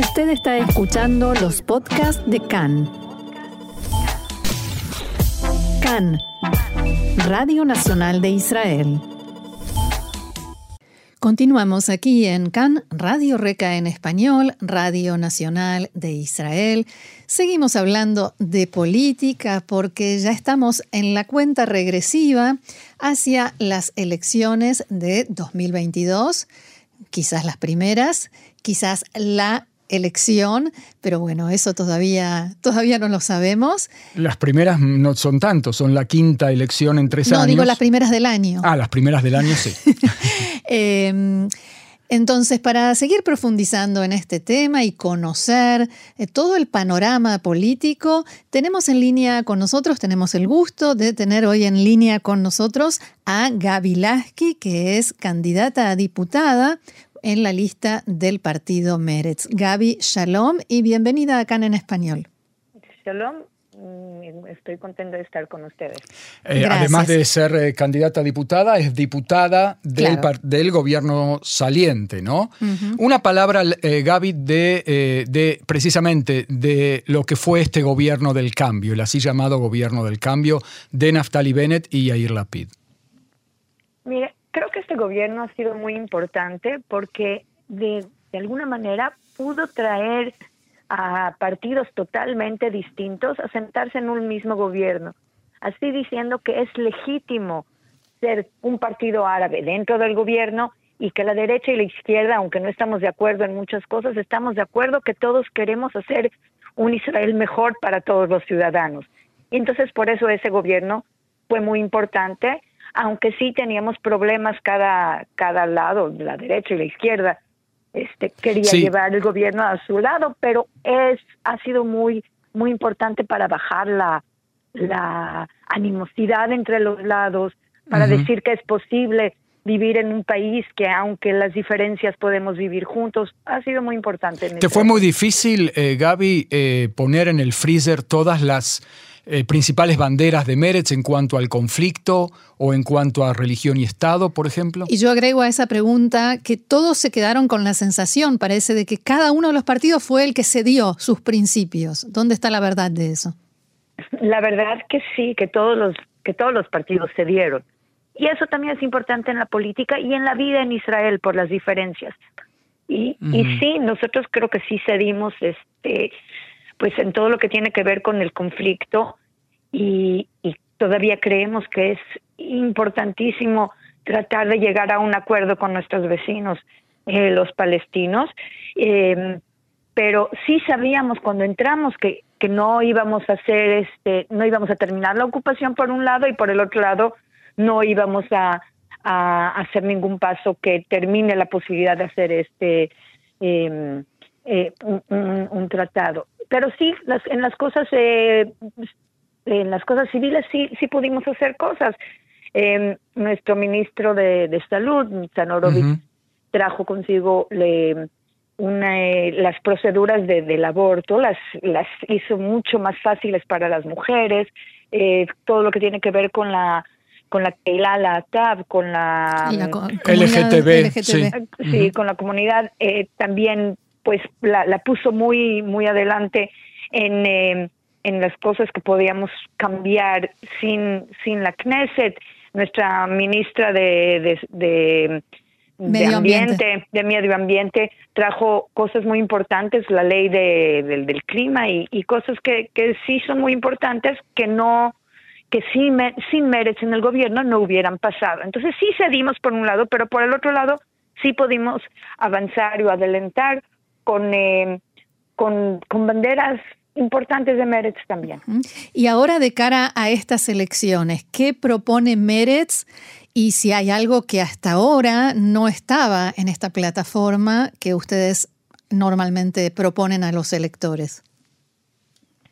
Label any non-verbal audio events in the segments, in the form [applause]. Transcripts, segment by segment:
Usted está escuchando los podcasts de CAN. CAN, Radio Nacional de Israel. Continuamos aquí en CAN, Radio Reca en español, Radio Nacional de Israel. Seguimos hablando de política porque ya estamos en la cuenta regresiva hacia las elecciones de 2022, quizás las primeras, quizás la elección, pero bueno, eso todavía, todavía no lo sabemos. Las primeras no son tanto, son la quinta elección en tres años. No, digo las primeras del año. Ah, las primeras del año, sí. [laughs] Em, entonces, para seguir profundizando en este tema y conocer eh, todo el panorama político, tenemos en línea con nosotros, tenemos el gusto de tener hoy en línea con nosotros a Gaby Lasky, que es candidata a diputada en la lista del partido Meretz. Gaby, shalom y bienvenida acá en Español. Shalom, mm, estoy contenta de estar con ustedes. Eh, además de ser eh, candidata a diputada, es diputada del, del gobierno saliente, ¿no? Una palabra, eh, Gaby, de, de, precisamente de lo que fue este gobierno del cambio, el así llamado gobierno del cambio de Naftali Bennett y Yair Lapid. Mire, Creo que este gobierno ha sido muy importante porque de, alguna manera pudo traer a partidos totalmente distintos a sentarse en un mismo gobierno, así diciendo que es legítimo ser un partido árabe dentro del gobierno y que la derecha y la izquierda, aunque no estamos de acuerdo en muchas cosas, estamos de acuerdo que todos queremos hacer un Israel mejor para todos los ciudadanos. Y entonces por eso ese gobierno fue muy importante aunque sí teníamos problemas cada, cada lado, la derecha y la izquierda, este, quería llevar el gobierno a su lado, pero es, ha sido muy, muy importante para bajar la, la animosidad entre los lados, para decir que es posible vivir en un país que aunque las diferencias podemos vivir juntos, ha sido muy importante. ¿Te fue muy difícil, eh, Gaby, eh, poner en el freezer todas las eh, principales banderas de Meretz en cuanto al conflicto o en cuanto a religión y Estado, por ejemplo? Y yo agrego a esa pregunta que todos se quedaron con la sensación, parece, de que cada uno de los partidos fue el que cedió sus principios. ¿Dónde está la verdad de eso? La verdad que sí, que todos los, que todos los partidos cedieron. Y eso también es importante en la política y en la vida en Israel por las diferencias. Y, y sí, nosotros creo que sí cedimos este pues en todo lo que tiene que ver con el conflicto y, todavía creemos que es importantísimo tratar de llegar a un acuerdo con nuestros vecinos, eh, los palestinos. Eh, pero sí sabíamos cuando entramos que, que no íbamos a hacer este, no íbamos a terminar la ocupación por un lado y por el otro lado no íbamos a, a hacer ningún paso que termine la posibilidad de hacer este em, eh, un, un, tratado. Pero sí, las, en las cosas eh, en las cosas civiles sí, sí pudimos hacer cosas. Eh, nuestro ministro de, de Salud, Sanorovich, trajo consigo le, una, eh, las proceduras de, del aborto, las, las hizo mucho más fáciles para las mujeres, eh, todo lo que tiene que ver con la con la la TAB, con la, LGTB, Sí. sí con la comunidad eh, también pues la, la puso muy muy adelante en eh, en las cosas que podíamos cambiar sin, sin la Knesset. Nuestra ministra de, de, medio ambiente, de medio ambiente trajo cosas muy importantes, la ley de, del, clima y, y cosas que, que, sí son muy importantes que no que sin, sin Meretz en el gobierno no hubieran pasado. Entonces sí cedimos por un lado, pero por el otro lado sí pudimos avanzar o adelantar con, eh, con, con banderas importantes de Meretz también. Y ahora de cara a estas elecciones, ¿qué propone Meretz y si hay algo que hasta ahora no estaba en esta plataforma que ustedes normalmente proponen a los electores?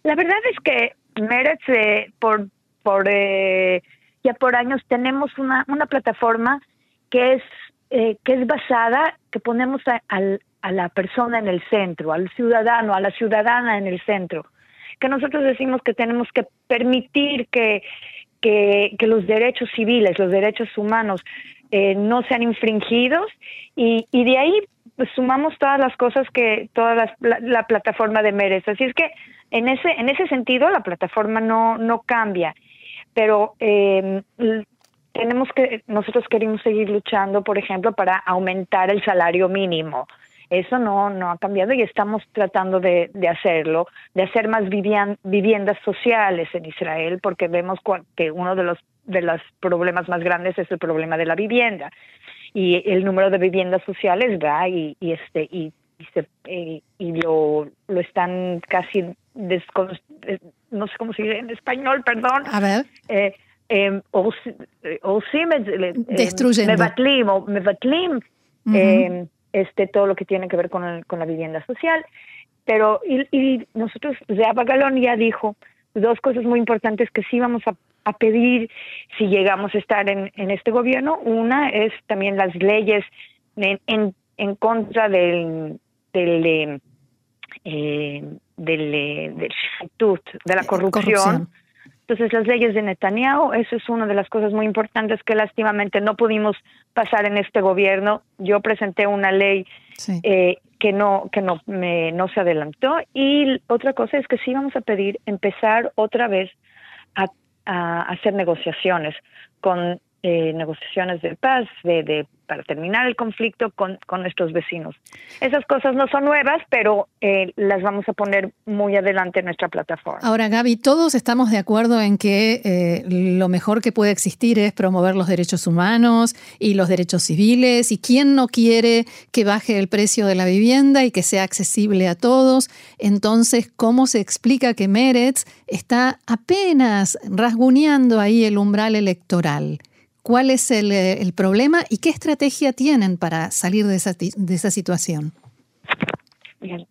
La verdad es que Meretz eh, por, por eh, ya por años tenemos una, una plataforma que es eh, que es basada, que ponemos al, a la persona en el centro, al ciudadano, a la ciudadana en el centro. Que nosotros decimos que tenemos que permitir que, que, los derechos civiles, los derechos humanos, eh, no sean infringidos y, y de ahí pues sumamos todas las cosas que toda la, plataforma de Meretz. Así es que en ese en ese sentido la plataforma no no cambia, pero eh, tenemos que nosotros queremos seguir luchando, por ejemplo, para aumentar el salario mínimo. Eso no, no ha cambiado y estamos tratando de, de hacerlo, de hacer más viviendas sociales en Israel, porque vemos que uno de los, de los problemas más grandes es el problema de la vivienda. Y el número de viviendas sociales va y, y este, y, y, se, eh, y lo, lo están casi, eh, no sé cómo se dice en español, perdón. A ver. Eh, eh, Destruyendo. Mevatlim, o Mevatlim, eh, este, todo lo que tiene que ver con, con la vivienda social. Pero, y, y nosotros, Zeaba Galón ya dijo dos cosas muy importantes que sí vamos a, a pedir si llegamos a estar en, en, este gobierno. Una es también las leyes en, en, en contra del, del, eh, eh del, eh, del, de la corrupción. corrupción. Entonces, las leyes de Netanyahu, eso es una de las cosas muy importantes que lástimamente no pudimos pasar en este gobierno. Yo presenté una ley eh, que no que no me, no se adelantó y otra cosa es que sí vamos a pedir empezar otra vez a, a hacer negociaciones con eh, negociaciones de paz, de, de para terminar el conflicto con, con nuestros vecinos. Esas cosas no son nuevas, pero eh, las vamos a poner muy adelante en nuestra plataforma. Ahora, Gaby, todos estamos de acuerdo en que eh, lo mejor que puede existir es promover los derechos humanos y los derechos civiles. ¿Y quién no quiere que baje el precio de la vivienda y que sea accesible a todos? Entonces, ¿cómo se explica que Meretz está apenas rasguñando ahí el umbral electoral? ¿Cuál es el, eh, el, problema y qué estrategia tienen para salir de esa, de esa situación? Bien.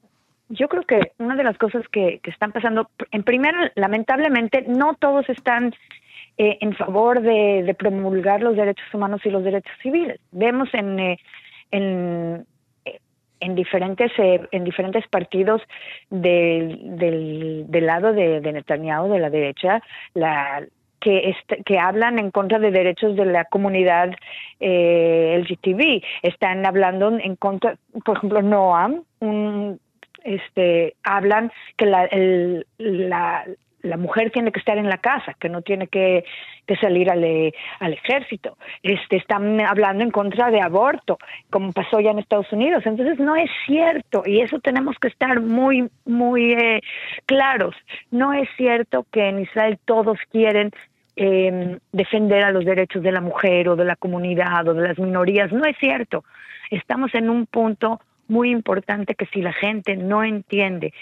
Yo creo que una de las cosas que, que están pasando, en primer, lamentablemente, no todos están eh, en favor de, promulgar los derechos humanos y los derechos civiles. Vemos en, eh, en, en diferentes en diferentes partidos del, del lado de, de Netanyahu, de la derecha, la, que, que hablan en contra de derechos de la comunidad eh, LGTB. Están hablando en contra, por ejemplo, Noam, un, este, hablan que la, el, la, la mujer tiene que estar en la casa, que no tiene que, salir al, al, ejército. Este, están hablando en contra de aborto, como pasó ya en Estados Unidos. Entonces no es cierto y eso tenemos que estar muy, muy eh, claros. No es cierto que en Israel todos quieren eh, defender a los derechos de la mujer o de la comunidad o de las minorías. No es cierto. Estamos en un punto muy importante que si la gente no entiende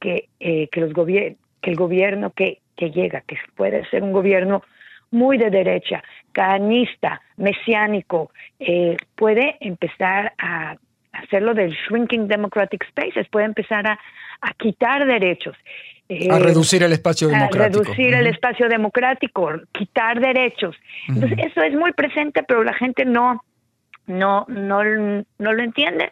que, eh, que los gobiernos que el gobierno que, que llega, que puede ser un gobierno muy de derecha, canista, mesiánico, eh, puede empezar a hacerlo del shrinking democratic spaces, puede empezar a, a quitar derechos. Eh, a reducir el espacio democrático. A reducir el espacio democrático, quitar derechos. Entonces, eso es muy presente, pero la gente no, no, no, no lo entiende.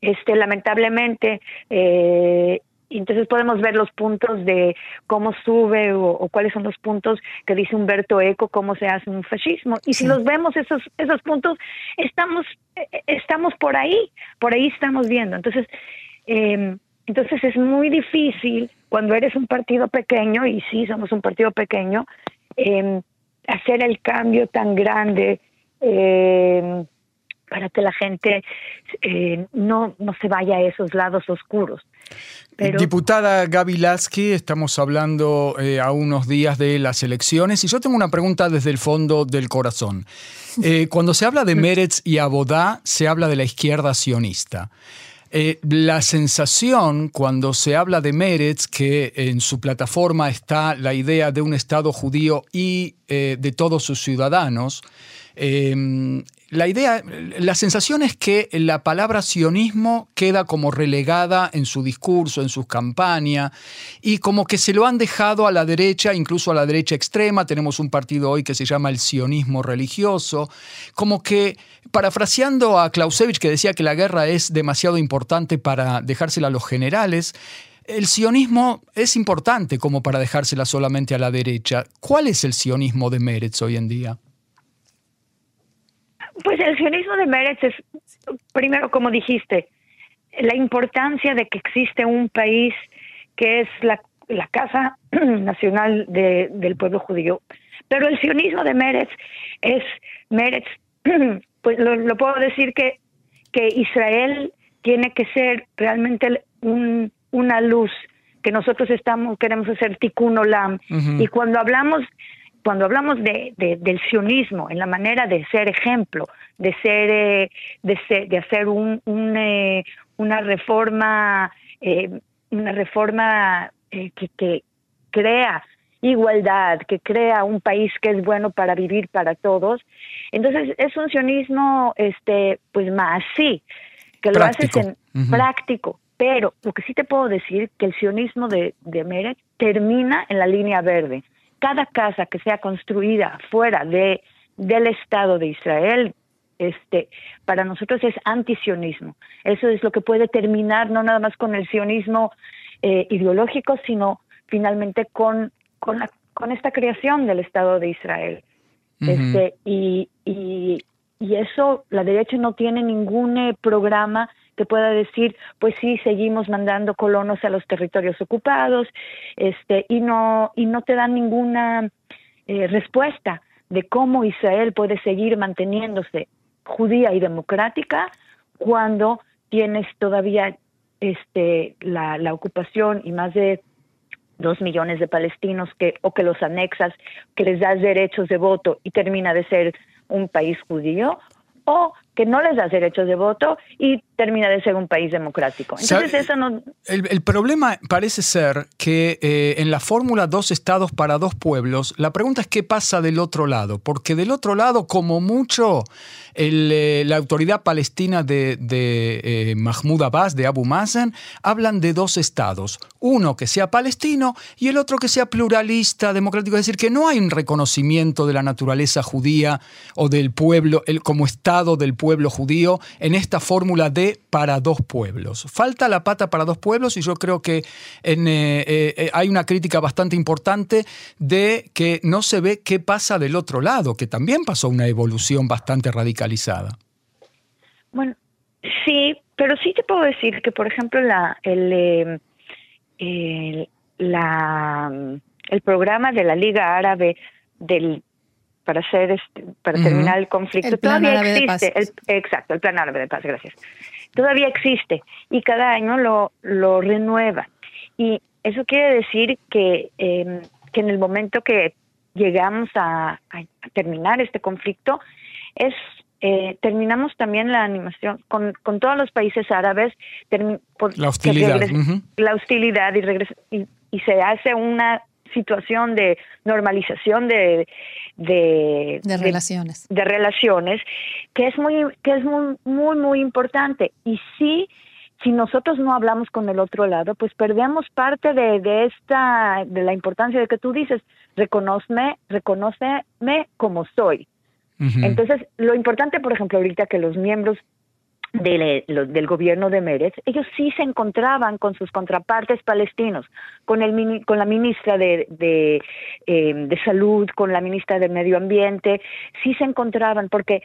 Este, lamentablemente, eh, entonces podemos ver los puntos de cómo sube o, cuáles son los puntos que dice Humberto Eco, cómo se hace un fascismo. Y si los vemos esos, esos puntos, estamos, eh, estamos por ahí, por ahí estamos viendo. Entonces, eh, entonces es muy difícil cuando eres un partido pequeño, y sí somos un partido pequeño, eh, hacer el cambio tan grande. Eh, para que la gente eh, no, no se vaya a esos lados oscuros. Diputada Gaby Lasky, estamos hablando eh, a unos días de las elecciones y yo tengo una pregunta desde el fondo del corazón. [laughs] Eh, cuando se habla de Meretz y Abodá, se habla de la izquierda sionista. la sensación cuando se habla de Meretz, que en su plataforma está la idea de un Estado judío y de todos sus ciudadanos, la idea, la sensación es que la palabra sionismo queda como relegada en su discurso, en sus campañas, y como que se lo han dejado a la derecha, incluso a la derecha extrema. Tenemos un partido hoy que se llama el sionismo religioso. Como que, parafraseando a Clausewitz, que decía que la guerra es demasiado importante para dejársela a los generales, el sionismo es importante como para dejársela solamente a la derecha. ¿Cuál es el sionismo de Meretz hoy en día? Pues el sionismo de Meretz es, primero, como dijiste, la importancia de que existe un país que es la, la casa [clears throat] nacional de, del pueblo judío. Pero el sionismo de Meretz es, Meretz, [clears throat] pues lo, puedo decir que, que Israel tiene que ser realmente un, una luz que nosotros estamos queremos hacer tikkun olam y cuando hablamos cuando hablamos de, del sionismo en la manera de ser ejemplo de ser eh, de, de hacer un, eh, una reforma eh, una reforma que, que crea igualdad, que crea un país que es bueno para vivir para todos. Entonces es un sionismo, este, pues más sí, que lo haces en práctico. Pero lo que sí te puedo decir que el sionismo de, de termina en la línea verde. Cada casa que sea construida fuera de del Estado de Israel, este, para nosotros es antisionismo. Eso es lo que puede terminar no nada más con el sionismo eh, ideológico, sino finalmente con, con, la, con esta creación del Estado de Israel. este, y, y, y, eso, la derecha no tiene ningún eh, programa que pueda decir, pues sí, seguimos mandando colonos a los territorios ocupados, este, y no, y no te dan ninguna eh, respuesta de cómo Israel puede seguir manteniéndose judía y democrática cuando tienes todavía este, la, la ocupación y más de dos millones de palestinos que o que los anexas, que les das derechos de voto y termina de ser un país judío, o que no les das derechos de voto y termina de ser un país democrático. Entonces eso no... El, problema parece ser que eh, en la fórmula dos estados para dos pueblos, la pregunta es qué pasa del otro lado, porque del otro lado, como mucho, eh, la autoridad palestina de, eh, Mahmoud Abbas, de Abu Mazen, hablan de dos estados, uno que sea palestino y el otro que sea pluralista, democrático, es decir, que no hay un reconocimiento de la naturaleza judía o del pueblo el, como estado del pueblo judío en esta fórmula de para dos pueblos. Falta la pata para dos pueblos y yo creo que en, eh, eh, hay una crítica bastante importante de que no se ve qué pasa del otro lado, que también pasó una evolución bastante radicalizada. Bueno, sí, pero sí te puedo decir que, por ejemplo, la, el, eh, la, el programa de la Liga Árabe del para hacer este, para terminar el conflicto todavía existe exacto el plan árabe de paz gracias todavía existe y cada año lo lo renueva. Y eso quiere decir que em, que en el momento que llegamos a, terminar este conflicto es eh, terminamos también la animación con, con todos los países árabes la hostilidad la hostilidad y, y se hace una situación de normalización de, de, relaciones. De, relaciones, que es muy, que es muy, muy, muy importante. Y sí, si nosotros no hablamos con el otro lado, pues perdemos parte de, de esta, de la importancia de que tú dices, reconóceme, reconóceme como soy. Entonces, lo importante, por ejemplo, ahorita que los miembros del gobierno de Meretz, ellos sí se encontraban con sus contrapartes palestinos, con, el, con la ministra de, de, em, de, Salud, con la ministra de Medio Ambiente, sí se encontraban, porque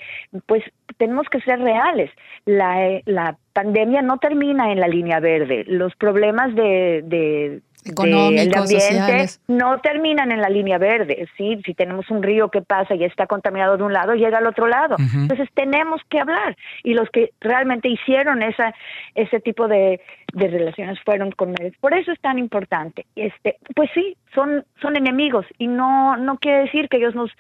pues tenemos que ser reales. La, eh, la pandemia no termina en la línea verde. Los problemas de, de económicos, sociales. no terminan en la línea verde, ¿sí? Si tenemos un río que pasa y está contaminado de un lado, llega al otro lado. Entonces tenemos que hablar y los que realmente hicieron esa ese tipo de, de relaciones fueron con ellos. Por eso es tan importante. Este, pues sí, son son enemigos y no no quiere decir que ellos nos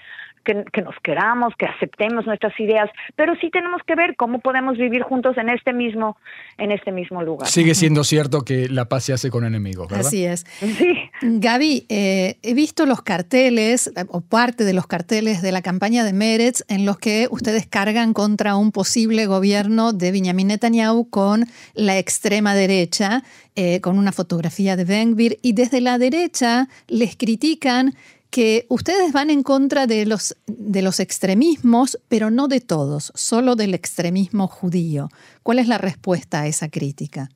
que, nos queramos, que aceptemos nuestras ideas, pero sí tenemos que ver cómo podemos vivir juntos en este mismo, en este mismo lugar. Sigue siendo cierto que la paz se hace con enemigos, ¿verdad? Así es. Sí. Gaby, eh, he visto los carteles, o parte de los carteles de la campaña de Meretz, en los que ustedes cargan contra un posible gobierno de Benjamin Netanyahu con la extrema derecha, eh, con una fotografía de Ben-Gvir, y desde la derecha les critican que ustedes van en contra de los, de los extremismos, pero no de todos, solo del extremismo judío. ¿Cuál es la respuesta a esa crítica?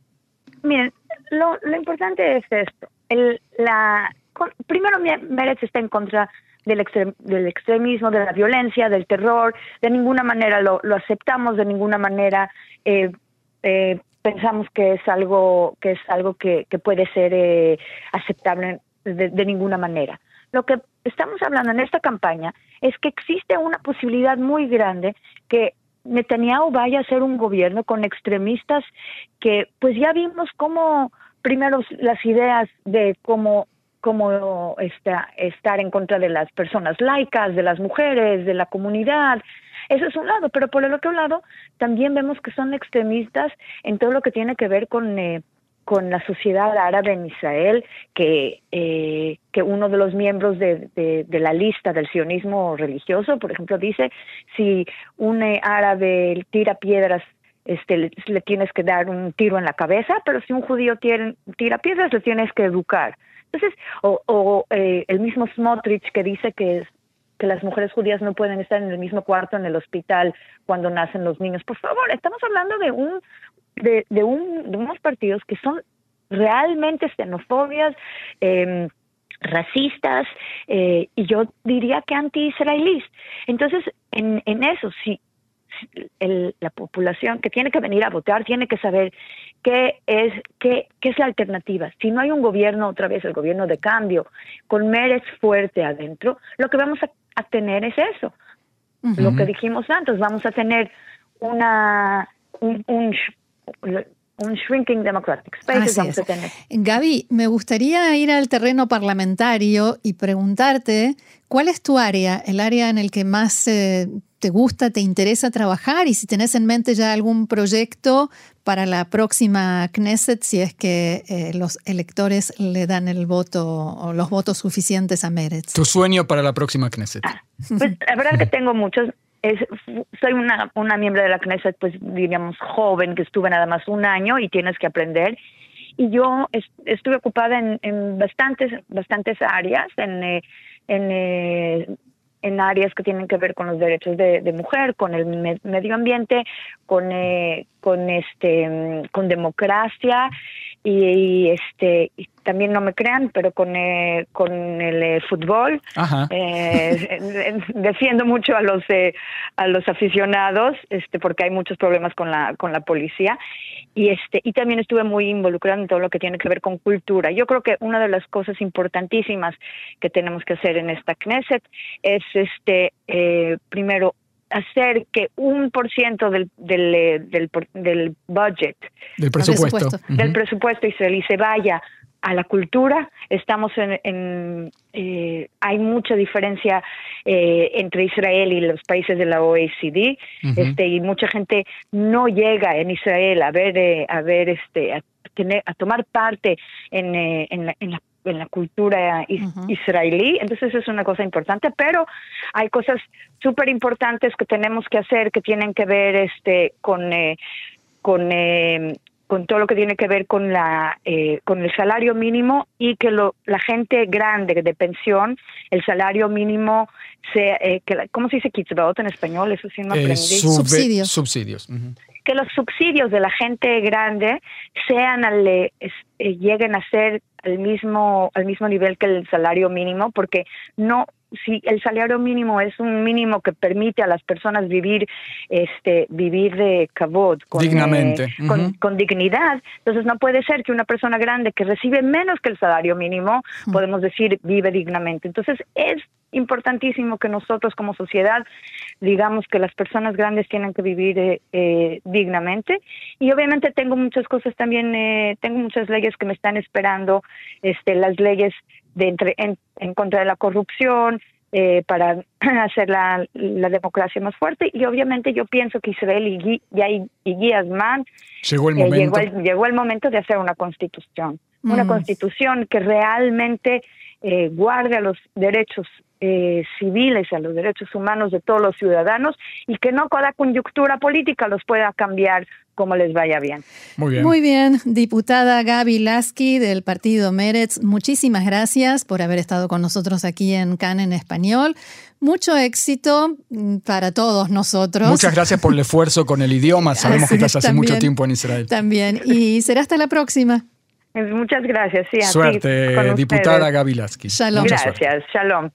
Lo, importante es esto. El, la, primero, Meretz está en contra del, del extremismo, de la violencia, del terror. De ninguna manera lo, aceptamos, de ninguna manera eh, eh, pensamos que es algo que es algo que, puede ser eh, aceptable de, ninguna manera. Lo que estamos hablando en esta campaña es que existe una posibilidad muy grande que Netanyahu vaya a ser un gobierno con extremistas que pues ya vimos cómo primero las ideas de cómo cómo está, estar en contra de las personas laicas, de las mujeres, de la comunidad. Eso es un lado, pero por el otro lado también vemos que son extremistas en todo lo que tiene que ver con eh, con la sociedad árabe en Israel, que, eh, que uno de los miembros de, de, la lista del sionismo religioso, por ejemplo, dice, si un eh, árabe tira piedras, este, le, tienes que dar un tiro en la cabeza, pero si un judío tira, tira piedras, le tienes que educar. Entonces, o, o eh, el mismo Smotrich que dice que las mujeres judías no pueden estar en el mismo cuarto en el hospital cuando nacen los niños. Por favor, estamos hablando de un de, de, un, de unos partidos que son realmente xenofobias, eh, racistas eh, y yo diría que anti-israelíes. Entonces, en, en eso, sí, el, la población que tiene que venir a votar tiene que saber qué es, qué, qué es la alternativa. Si no hay un gobierno, otra vez el gobierno de cambio, con Mérez fuerte adentro, lo que vamos a, tener es eso. Lo que dijimos antes, vamos a tener una, un, un un shrinking democratic space vamos a tener. Gaby, me gustaría ir al terreno parlamentario y preguntarte cuál es tu área, el área en el que más eh, te gusta, te interesa trabajar y si tenés en mente ya algún proyecto para la próxima Knesset, si es que eh, los electores le dan el voto o los votos suficientes a Meretz. Tu sueño para la próxima Knesset. Ah, pues la verdad que tengo muchos soy una, una miembro de la Knesset, pues diríamos joven, que estuve nada más un año y tienes que aprender. Y yo estuve ocupada en, en, bastantes, bastantes áreas, en, eh, en, eh, en áreas que tienen que ver con los derechos de, de mujer, con el medio ambiente, con, eh, con, este, con democracia y, este también no me crean, pero con, eh, con el eh, fútbol eh, defiendo mucho a los a los aficionados, este porque hay muchos problemas con la con la policía y este y también estuve muy involucrada en todo lo que tiene que ver con cultura. Yo creo que una de las cosas importantísimas que tenemos que hacer en esta Knesset es este primero hacer que un por ciento del, del, eh, del, del budget, del presupuesto, del presupuesto israelí se vaya a la cultura. Estamos en, eh, hay mucha diferencia eh, entre Israel y los países de la OECD, este y mucha gente no llega en Israel a ver a ver este a tener a tomar parte en, en, la, en la en la cultura israelí, entonces es una cosa importante, pero hay cosas súper importantes que tenemos que hacer que tienen que ver este con eh, con eh, con todo lo que tiene que ver con la eh, con el salario mínimo y que lo, la gente grande de pensión el salario mínimo sea que cómo se dice kitzbahot en español eso sí no aprendí. subsidios. subsidios que los subsidios de la gente grande sean al, lleguen a ser al mismo al mismo nivel que el salario mínimo porque no si el salario mínimo es un mínimo que permite a las personas vivir este vivir de cabot con, dignamente. eh, con, dignidad entonces no puede ser que una persona grande que recibe menos que el salario mínimo podemos decir vive dignamente. Entonces es importantísimo que nosotros como sociedad digamos que las personas grandes tienen que vivir eh, eh, dignamente. Y obviamente tengo muchas cosas también eh, tengo muchas leyes que me están esperando este las leyes de entre, en, contra de la corrupción eh, para [clears throat] hacer la, la, democracia más fuerte. Y obviamente yo pienso que Israel y, y, y Guías llegó el momento. llegó el, momento de hacer una constitución. Una mm. constitución que realmente guarde a los derechos eh, civiles, a los derechos humanos de todos los ciudadanos y que no cada coyuntura política los pueda cambiar como les vaya bien. Muy bien. Muy bien, diputada Gaby Lasky del partido Meretz, muchísimas gracias por haber estado con nosotros aquí en CAN en español. Mucho éxito mm, para todos nosotros. Muchas gracias por el esfuerzo con el idioma. [laughs] Sabemos que estás hace mucho tiempo en Israel. También. Y será hasta la próxima. Muchas gracias. Sí, suerte, diputada Gaby Lasky. Shalom. Gracias. Shalom.